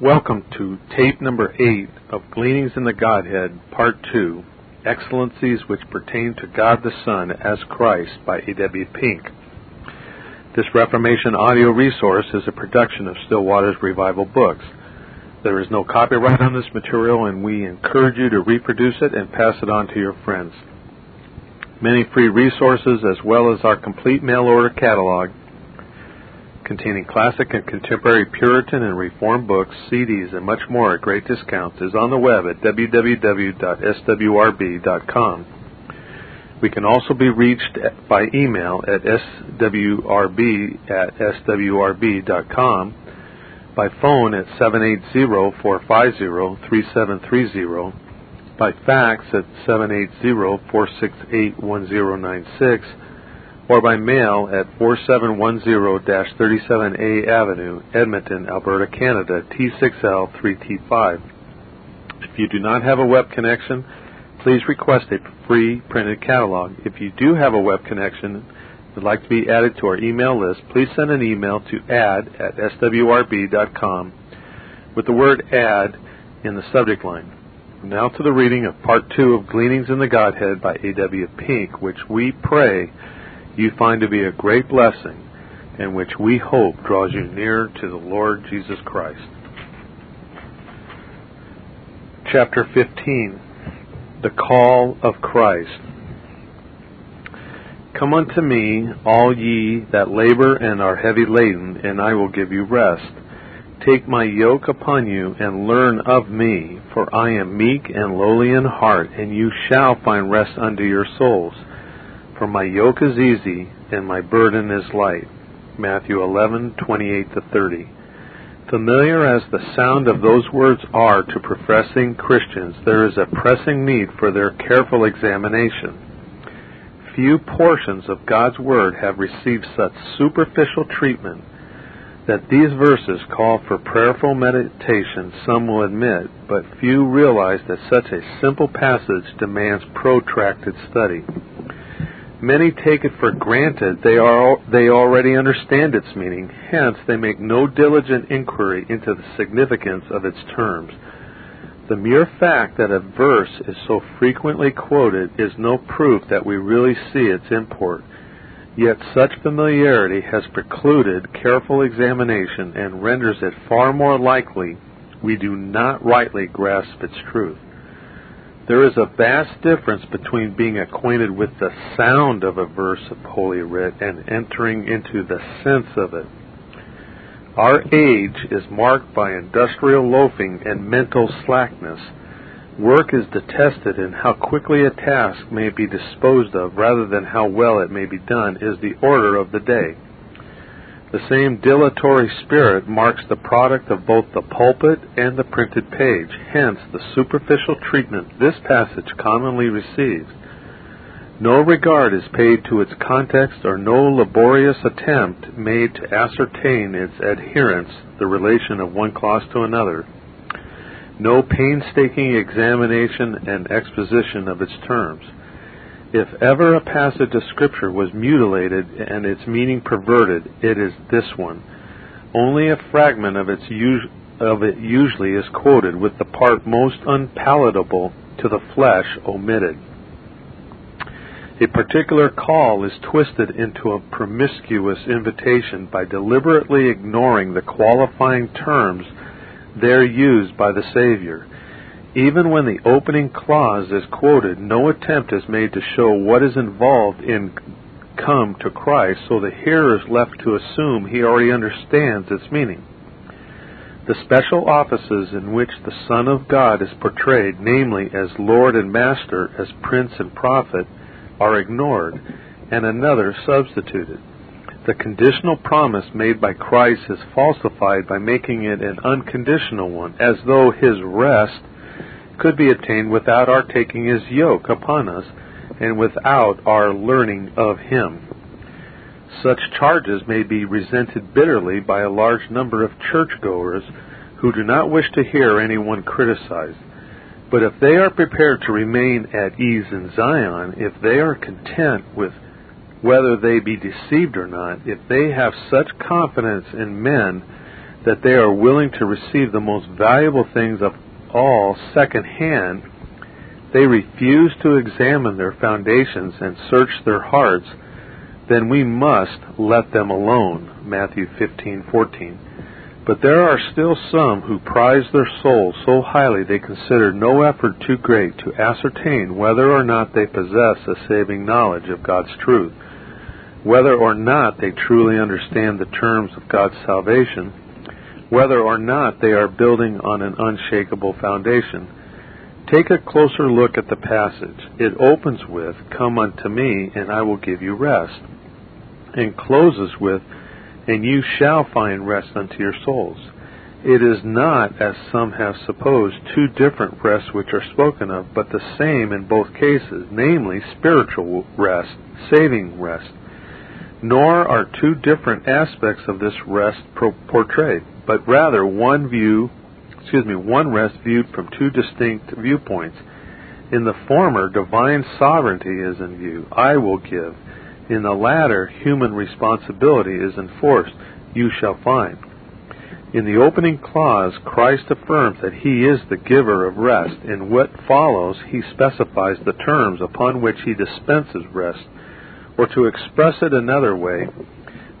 Welcome to tape number 8 of Gleanings in the Godhead, Part 2 Excellencies Which Pertain to God the Son as Christ by A.W. Pink. This Reformation audio resource is a production of Still Waters Revival Books. There is no copyright on this material, and we encourage you to reproduce it and pass it on to your friends. Many free resources, as well as our complete mail order catalog, containing classic and contemporary Puritan and Reformed books, CDs, and much more at great discounts, is on the web at www.swrb.com. We can also be reached by email at swrb at swrb.com, by phone at 780-450-3730, by fax at 780-468-1096, or by mail at 4710-37A Avenue, Edmonton, Alberta, Canada, T6L3T5. If you do not have a web connection, please request a free printed catalog. If you do have a web connection and would like to be added to our email list, please send an email to add at swrb.com with the word add in the subject line. Now to the reading of Part 2 of Gleanings in the Godhead by A.W. Pink, which we pray you find to be a great blessing and which we hope draws you near to the Lord Jesus Christ. Chapter 15 The Call of Christ. Come unto me, all ye that labor and are heavy laden, and I will give you rest. Take my yoke upon you and learn of me, for I am meek and lowly in heart, and you shall find rest unto your souls. For my yoke is easy and my burden is light. Matthew 11:28 to 30. Familiar as the sound of those words are to professing Christians, there is a pressing need for their careful examination. Few portions of God's Word have received such superficial treatment that these verses call for prayerful meditation, some will admit, but few realize that such a simple passage demands protracted study. Many take it for granted they are they already understand its meaning, hence they make no diligent inquiry into the significance of its terms. The mere fact that a verse is so frequently quoted is no proof that we really see its import. Yet such familiarity has precluded careful examination and renders it far more likely we do not rightly grasp its truth. There is a vast difference between being acquainted with the sound of a verse of Holy Writ and entering into the sense of it. Our age is marked by industrial loafing and mental slackness. Work is detested, and how quickly a task may be disposed of rather than how well it may be done is the order of the day. The same dilatory spirit marks the product of both the pulpit and the printed page, hence the superficial treatment this passage commonly receives. No regard is paid to its context or no laborious attempt made to ascertain its adherence, the relation of one clause to another. No painstaking examination and exposition of its terms. If ever a passage of Scripture was mutilated and its meaning perverted, it is this one. Only a fragment of, its of it usually is quoted, with the part most unpalatable to the flesh omitted. A particular call is twisted into a promiscuous invitation by deliberately ignoring the qualifying terms there used by the Savior. Even when the opening clause is quoted, no attempt is made to show what is involved in come to Christ, so the hearer is left to assume he already understands its meaning. The special offices in which the Son of God is portrayed, namely as Lord and Master, as Prince and Prophet, are ignored, and another substituted. The conditional promise made by Christ is falsified by making it an unconditional one, as though his rest could be attained without our taking his yoke upon us and without our learning of him. Such charges may be resented bitterly by a large number of churchgoers who do not wish to hear anyone criticized. But if they are prepared to remain at ease in Zion, if they are content with whether they be deceived or not, if they have such confidence in men that they are willing to receive the most valuable things of all second hand, they refuse to examine their foundations and search their hearts, then we must let them alone. Matthew 15:14. But there are still some who prize their souls so highly they consider no effort too great to ascertain whether or not they possess a saving knowledge of God's truth, whether or not they truly understand the terms of God's salvation, whether or not they are building on an unshakable foundation. Take a closer look at the passage. It opens with, Come unto me, and I will give you rest, and closes with, and you shall find rest unto your souls. It is not, as some have supposed, two different rests which are spoken of, but the same in both cases, namely spiritual rest, saving rest. Nor are two different aspects of this rest portrayed, but rather one view, excuse me, one rest viewed from two distinct viewpoints. In the former, divine sovereignty is in view. I will give in the latter, human responsibility is enforced. You shall find. In the opening clause, Christ affirms that He is the giver of rest. In what follows, He specifies the terms upon which He dispenses rest. Or to express it another way,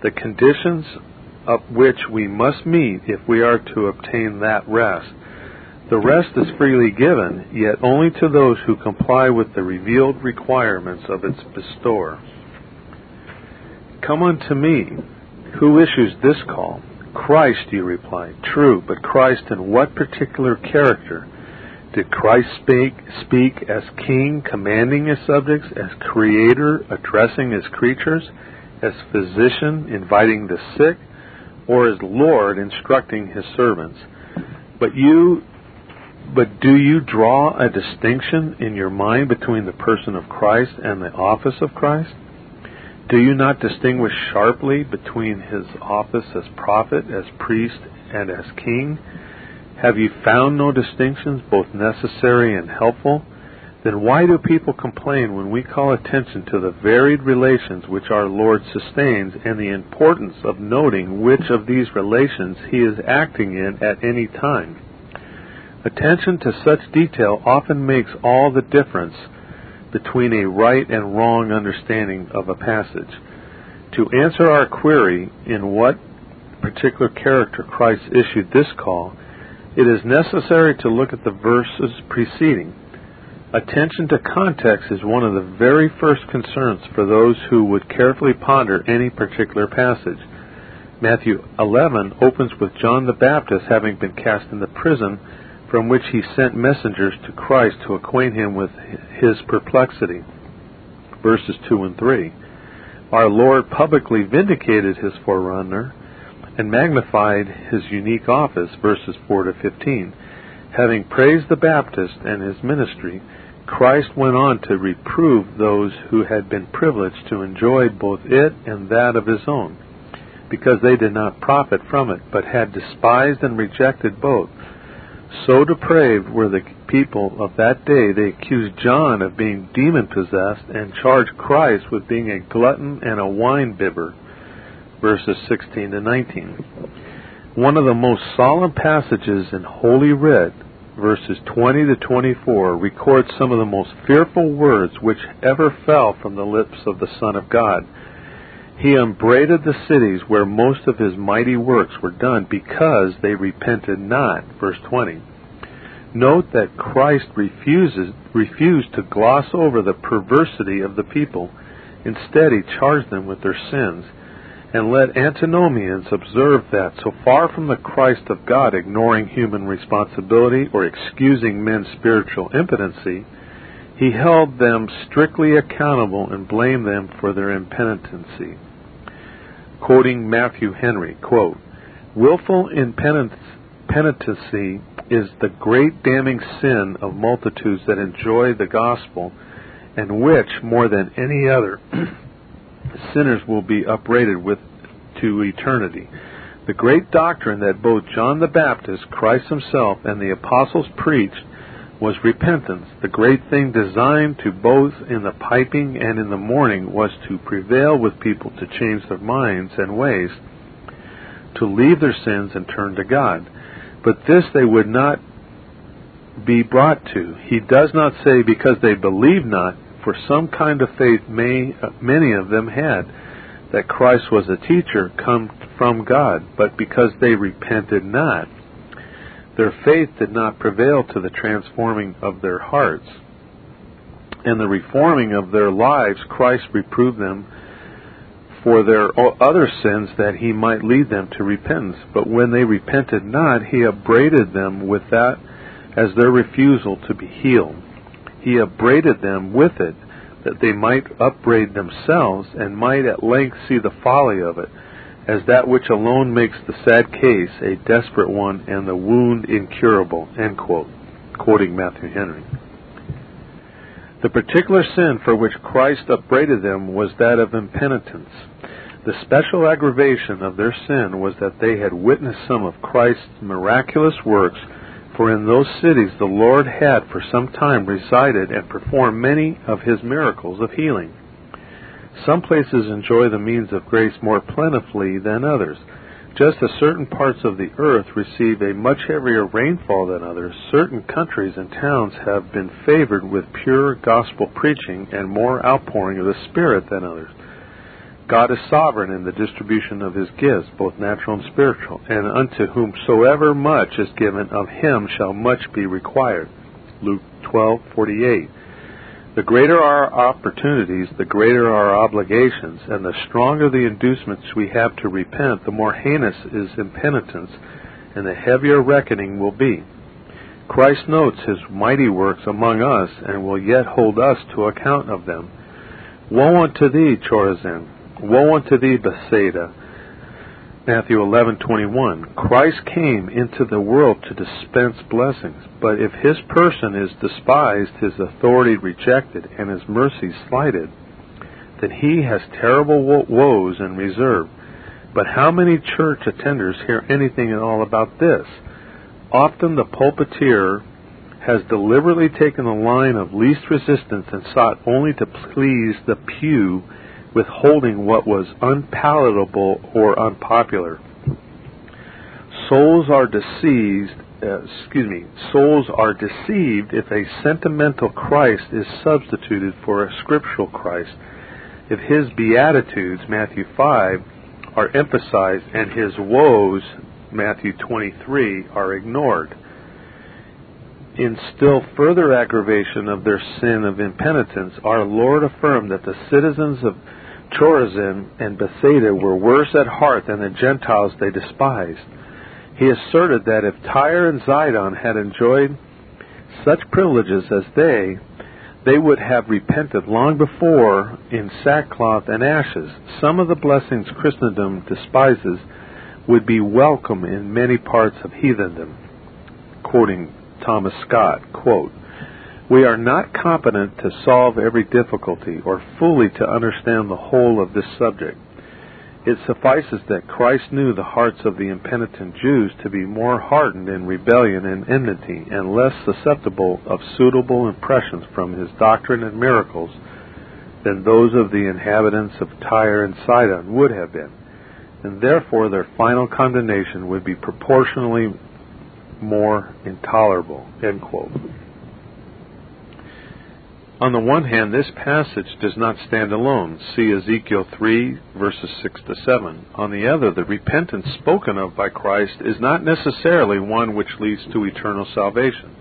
the conditions of which we must meet if we are to obtain that rest. The rest is freely given, yet only to those who comply with the revealed requirements of its bestower. Come unto me. Who issues this call? Christ, you reply. True, but Christ in what particular character? Did Christ speak, speak as king, commanding his subjects, as creator, addressing his creatures, as physician, inviting the sick, or as Lord, instructing his servants? But you but do you draw a distinction in your mind between the person of Christ and the office of Christ? Do you not distinguish sharply between his office as prophet, as priest, and as king? Have you found no distinctions, both necessary and helpful? Then why do people complain when we call attention to the varied relations which our Lord sustains and the importance of noting which of these relations he is acting in at any time? Attention to such detail often makes all the difference between a right and wrong understanding of a passage. To answer our query in what particular character Christ issued this call, it is necessary to look at the verses preceding. Attention to context is one of the very first concerns for those who would carefully ponder any particular passage. Matthew 11 opens with John the Baptist having been cast into prison from which he sent messengers to Christ to acquaint him with his perplexity. Verses 2 and 3. Our Lord publicly vindicated his forerunner and magnified his unique office, verses 4 to 15. Having praised the Baptist and his ministry, Christ went on to reprove those who had been privileged to enjoy both it and that of his own, because they did not profit from it, but had despised and rejected both. So depraved were the people of that day, they accused John of being demon possessed and charged Christ with being a glutton and a wine bibber. Verses 16 to 19. One of the most solemn passages in Holy Writ, verses 20 to 24, records some of the most fearful words which ever fell from the lips of the Son of God. He upbraided the cities where most of his mighty works were done because they repented not. Verse 20. Note that Christ refuses, refused to gloss over the perversity of the people. Instead, he charged them with their sins. And let antinomians observe that, so far from the Christ of God ignoring human responsibility or excusing men's spiritual impotency, he held them strictly accountable and blamed them for their impenitency. Quoting Matthew Henry, quote, Willful impenitency is the great damning sin of multitudes that enjoy the gospel, and which, more than any other, sinners will be upbraided with to eternity. The great doctrine that both John the Baptist, Christ himself, and the apostles preached was repentance. The great thing designed to both in the piping and in the mourning was to prevail with people to change their minds and ways. to leave their sins and turn to God. But this they would not be brought to. He does not say because they believe not, for some kind of faith may, many of them had, that Christ was a teacher come from God, but because they repented not. Their faith did not prevail to the transforming of their hearts. And the reforming of their lives, Christ reproved them for their other sins that he might lead them to repentance. But when they repented not, he upbraided them with that as their refusal to be healed. He upbraided them with it, that they might upbraid themselves, and might at length see the folly of it, as that which alone makes the sad case a desperate one and the wound incurable. End quote. Quoting Matthew Henry. The particular sin for which Christ upbraided them was that of impenitence. The special aggravation of their sin was that they had witnessed some of Christ's miraculous works for in those cities the Lord had for some time resided and performed many of his miracles of healing. Some places enjoy the means of grace more plentifully than others. Just as certain parts of the earth receive a much heavier rainfall than others, certain countries and towns have been favored with pure gospel preaching and more outpouring of the Spirit than others. God is sovereign in the distribution of his gifts, both natural and spiritual, and unto whomsoever much is given, of him shall much be required. Luke 12:48. The greater our opportunities, the greater our obligations, and the stronger the inducements we have to repent, the more heinous is impenitence, and the heavier reckoning will be. Christ notes his mighty works among us, and will yet hold us to account of them. Woe unto thee, Chorazin! Woe unto thee, Bethsaida! Matthew 11:21 Christ came into the world to dispense blessings, but if his person is despised, his authority rejected, and his mercy slighted, then he has terrible woes in reserve. But how many church attenders hear anything at all about this? Often the pulpiteer has deliberately taken the line of least resistance and sought only to please the pew withholding what was unpalatable or unpopular. Souls are deceived, uh, excuse me, souls are deceived if a sentimental Christ is substituted for a scriptural Christ. If his beatitudes, Matthew 5, are emphasized and his woes, Matthew 23, are ignored. In still further aggravation of their sin of impenitence, our Lord affirmed that the citizens of Chorazin and Bethsaida were worse at heart than the Gentiles they despised. He asserted that if Tyre and Zidon had enjoyed such privileges as they, they would have repented long before in sackcloth and ashes. Some of the blessings Christendom despises would be welcome in many parts of heathendom. Quoting Thomas Scott, quote, we are not competent to solve every difficulty or fully to understand the whole of this subject. It suffices that Christ knew the hearts of the impenitent Jews to be more hardened in rebellion and enmity and less susceptible of suitable impressions from his doctrine and miracles than those of the inhabitants of Tyre and Sidon would have been, and therefore their final condemnation would be proportionally more intolerable. End quote. On the one hand, this passage does not stand alone. See Ezekiel 3, verses 6 to 7. On the other, the repentance spoken of by Christ is not necessarily one which leads to eternal salvation.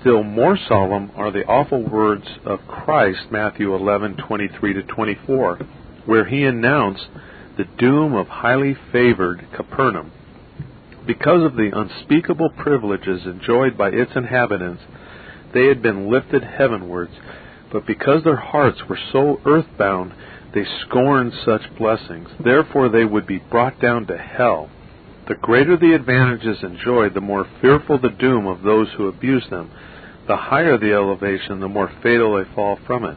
Still more solemn are the awful words of Christ, Matthew 11:23 to 24, where he announced the doom of highly favored Capernaum. Because of the unspeakable privileges enjoyed by its inhabitants, they had been lifted heavenwards, but because their hearts were so earthbound, they scorned such blessings. Therefore, they would be brought down to hell. The greater the advantages enjoyed, the more fearful the doom of those who abuse them. The higher the elevation, the more fatal they fall from it.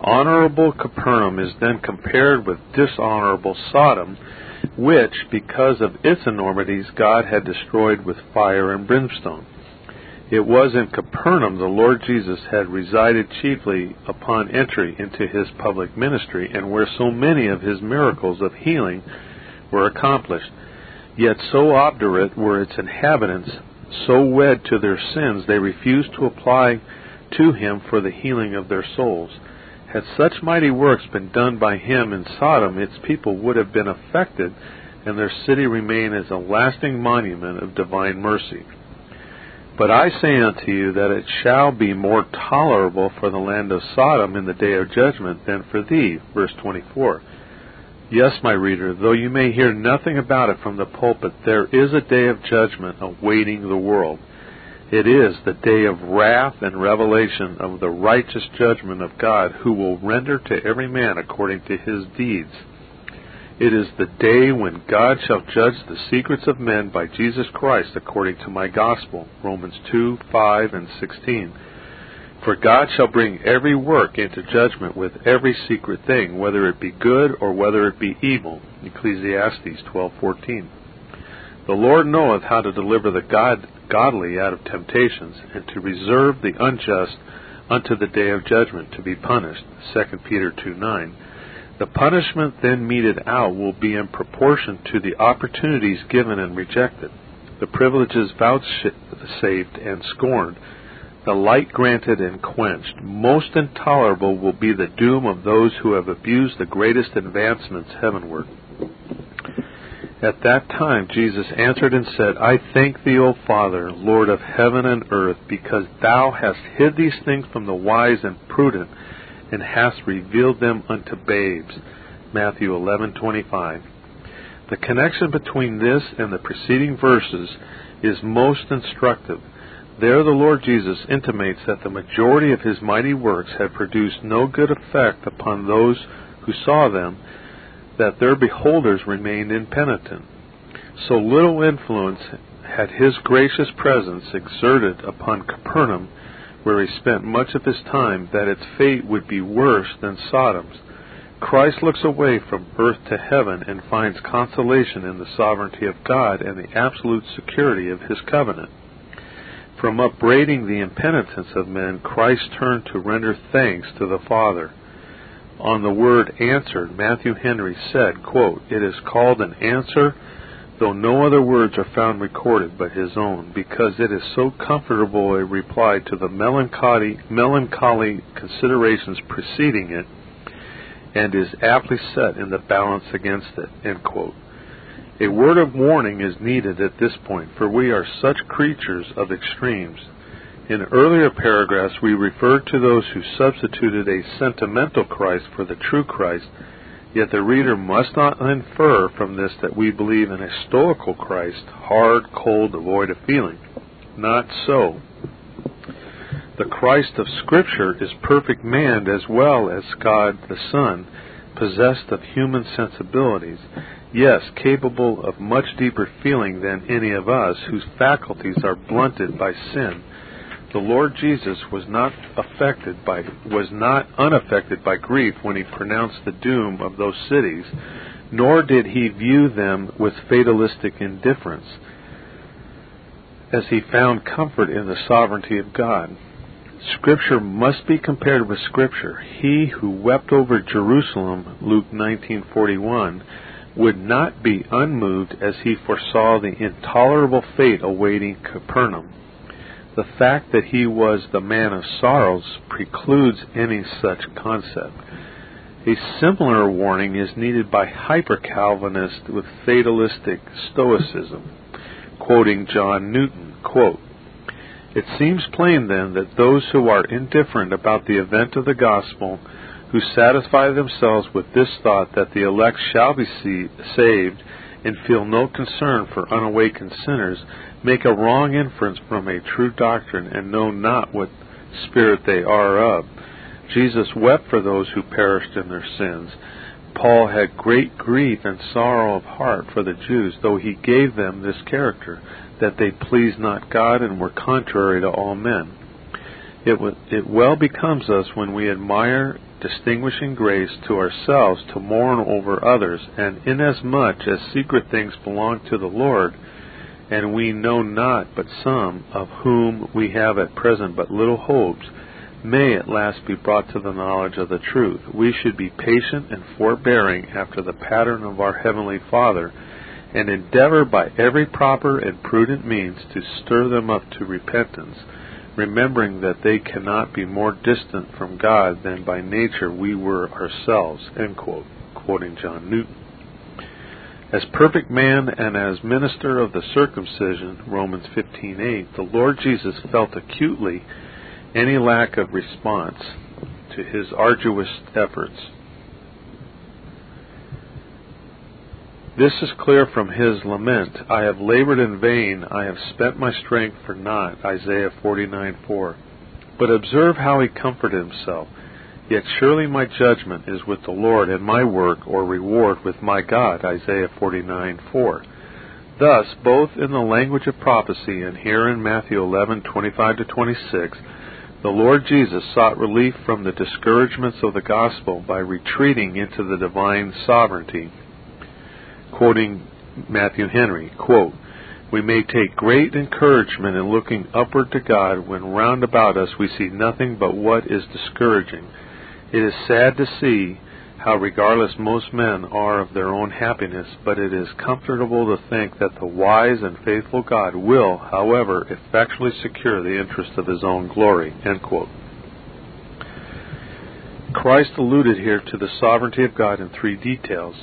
Honorable Capernaum is then compared with dishonorable Sodom, which, because of its enormities, God had destroyed with fire and brimstone. It was in Capernaum the Lord Jesus had resided chiefly upon entry into his public ministry, and where so many of his miracles of healing were accomplished. Yet so obdurate were its inhabitants, so wed to their sins, they refused to apply to him for the healing of their souls. Had such mighty works been done by him in Sodom, its people would have been affected, and their city remain as a lasting monument of divine mercy. But I say unto you that it shall be more tolerable for the land of Sodom in the day of judgment than for thee. Verse 24. Yes, my reader, though you may hear nothing about it from the pulpit, there is a day of judgment awaiting the world. It is the day of wrath and revelation of the righteous judgment of God, who will render to every man according to his deeds. It is the day when God shall judge the secrets of men by Jesus Christ according to my gospel. Romans 2, 5, and 16. For God shall bring every work into judgment with every secret thing, whether it be good or whether it be evil. Ecclesiastes 12:14. The Lord knoweth how to deliver the God, godly out of temptations, and to reserve the unjust unto the day of judgment to be punished. 2 Peter 2:9. The punishment then meted out will be in proportion to the opportunities given and rejected, the privileges vouchsafed and scorned, the light granted and quenched. Most intolerable will be the doom of those who have abused the greatest advancements heavenward. At that time Jesus answered and said, I thank thee, O Father, Lord of heaven and earth, because thou hast hid these things from the wise and prudent and hast revealed them unto babes. Matthew 11:25. The connection between this and the preceding verses is most instructive. There the Lord Jesus intimates that the majority of his mighty works had produced no good effect upon those who saw them, that their beholders remained impenitent. So little influence had his gracious presence exerted upon Capernaum where he spent much of his time, that its fate would be worse than Sodom's. Christ looks away from earth to heaven and finds consolation in the sovereignty of God and the absolute security of his covenant. From upbraiding the impenitence of men, Christ turned to render thanks to the Father. On the word answered, Matthew Henry said, quote, It is called an answer though no other words are found recorded but his own, because it is so comfortable a reply to the melancholy, melancholy considerations preceding it, and is aptly set in the balance against it. A word of warning is needed at this point, for we are such creatures of extremes. In earlier paragraphs, we referred to those who substituted a sentimental Christ for the true Christ Yet the reader must not infer from this that we believe in a stoical Christ, hard, cold, devoid of feeling. Not so. The Christ of Scripture is perfect man as well as God the Son, possessed of human sensibilities, yes, capable of much deeper feeling than any of us, whose faculties are blunted by sin the Lord Jesus was not affected by was not unaffected by grief when he pronounced the doom of those cities, nor did he view them with fatalistic indifference, as he found comfort in the sovereignty of God. Scripture must be compared with Scripture. He who wept over Jerusalem, Luke 19:41, would not be unmoved as he foresaw the intolerable fate awaiting Capernaum. The fact that he was the man of sorrows precludes any such concept. A similar warning is needed by hyper Calvinists with fatalistic stoicism. Quoting John Newton, quote, It seems plain then that those who are indifferent about the event of the gospel, who satisfy themselves with this thought that the elect shall be saved, and feel no concern for unawakened sinners, make a wrong inference from a true doctrine and know not what spirit they are of. Jesus wept for those who perished in their sins. Paul had great grief and sorrow of heart for the Jews, though he gave them this character, that they pleased not God and were contrary to all men. It, w- it well becomes us when we admire distinguishing grace to ourselves to mourn over others, and inasmuch as secret things belong to the Lord, and we know not but some, of whom we have at present but little hopes, may at last be brought to the knowledge of the truth. We should be patient and forbearing after the pattern of our Heavenly Father, and endeavor by every proper and prudent means to stir them up to repentance, remembering that they cannot be more distant from God than by nature we were ourselves. Quoting John Newton. As perfect man and as minister of the circumcision, Romans 15:8, the Lord Jesus felt acutely any lack of response to his arduous efforts. This is clear from his lament. I have labored in vain, I have spent my strength for naught. Isaiah 49:4. But observe how he comforted himself. Yet surely my judgment is with the Lord, and my work or reward with my God. Isaiah 49:4. Thus, both in the language of prophecy and here in Matthew 11:25 to 26, the Lord Jesus sought relief from the discouragements of the gospel by retreating into the divine sovereignty. Quoting Matthew Henry, quote, we may take great encouragement in looking upward to God when round about us we see nothing but what is discouraging. It is sad to see how regardless most men are of their own happiness, but it is comfortable to think that the wise and faithful God will, however, effectually secure the interest of his own glory. Christ alluded here to the sovereignty of God in three details.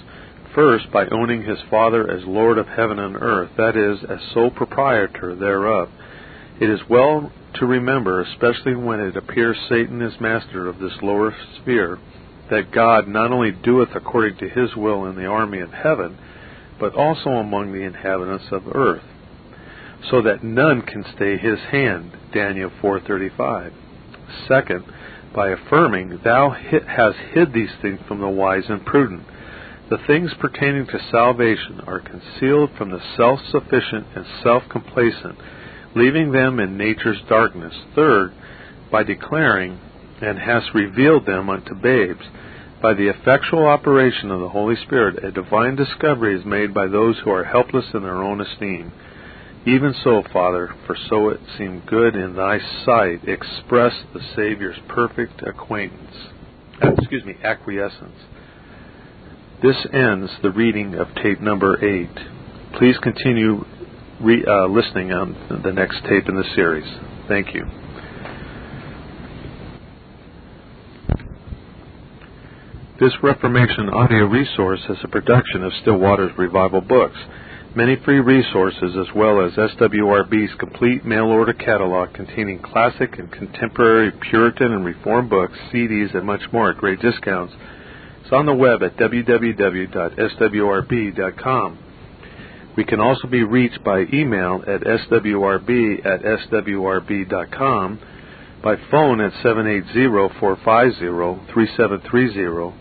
First, by owning his Father as Lord of heaven and earth, that is, as sole proprietor thereof. It is well to remember, especially when it appears Satan is master of this lower sphere, that God not only doeth according to his will in the army of heaven, but also among the inhabitants of earth, so that none can stay his hand. Daniel 4:35. Second, by affirming, Thou hast hid these things from the wise and prudent. The things pertaining to salvation are concealed from the self-sufficient and self-complacent, leaving them in nature's darkness. Third, by declaring, and hast revealed them unto babes. By the effectual operation of the Holy Spirit, a divine discovery is made by those who are helpless in their own esteem. Even so, Father, for so it seemed good in thy sight, express the Savior's perfect acquaintance. Excuse me, acquiescence. This ends the reading of tape number eight. Please continue re, uh, listening on the next tape in the series. Thank you. This Reformation audio resource is a production of Still Waters Revival Books. Many free resources, as well as SWRB's complete mail order catalog containing classic and contemporary Puritan and Reformed books, CDs, and much more at great discounts, is on the web at www.swrb.com. We can also be reached by email at swrb at swrb.com, by phone at 780-450-3730,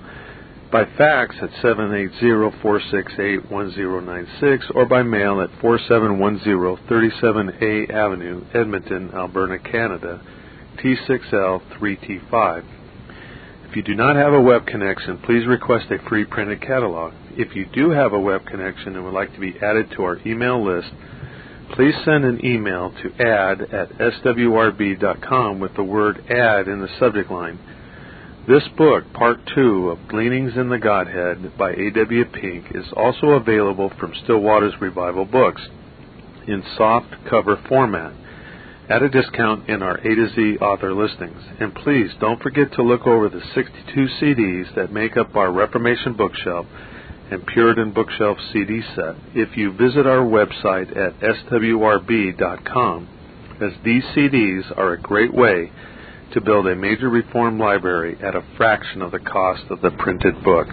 by fax at 780-468-1096 or by mail at 4710 37A Avenue, Edmonton, Alberta, Canada, T6L3T5. If you do not have a web connection, please request a free printed catalog. If you do have a web connection and would like to be added to our email list, please send an email to add at swrb.com with the word add in the subject line. This book, Part 2 of Gleanings in the Godhead by A.W. Pink, is also available from Still Waters Revival Books in soft cover format at a discount in our A to Z author listings. And please don't forget to look over the 62 CDs that make up our Reformation bookshelf and Puritan bookshelf CD set if you visit our website at swrb.com, as these CDs are a great way to build a major reform library at a fraction of the cost of the printed book.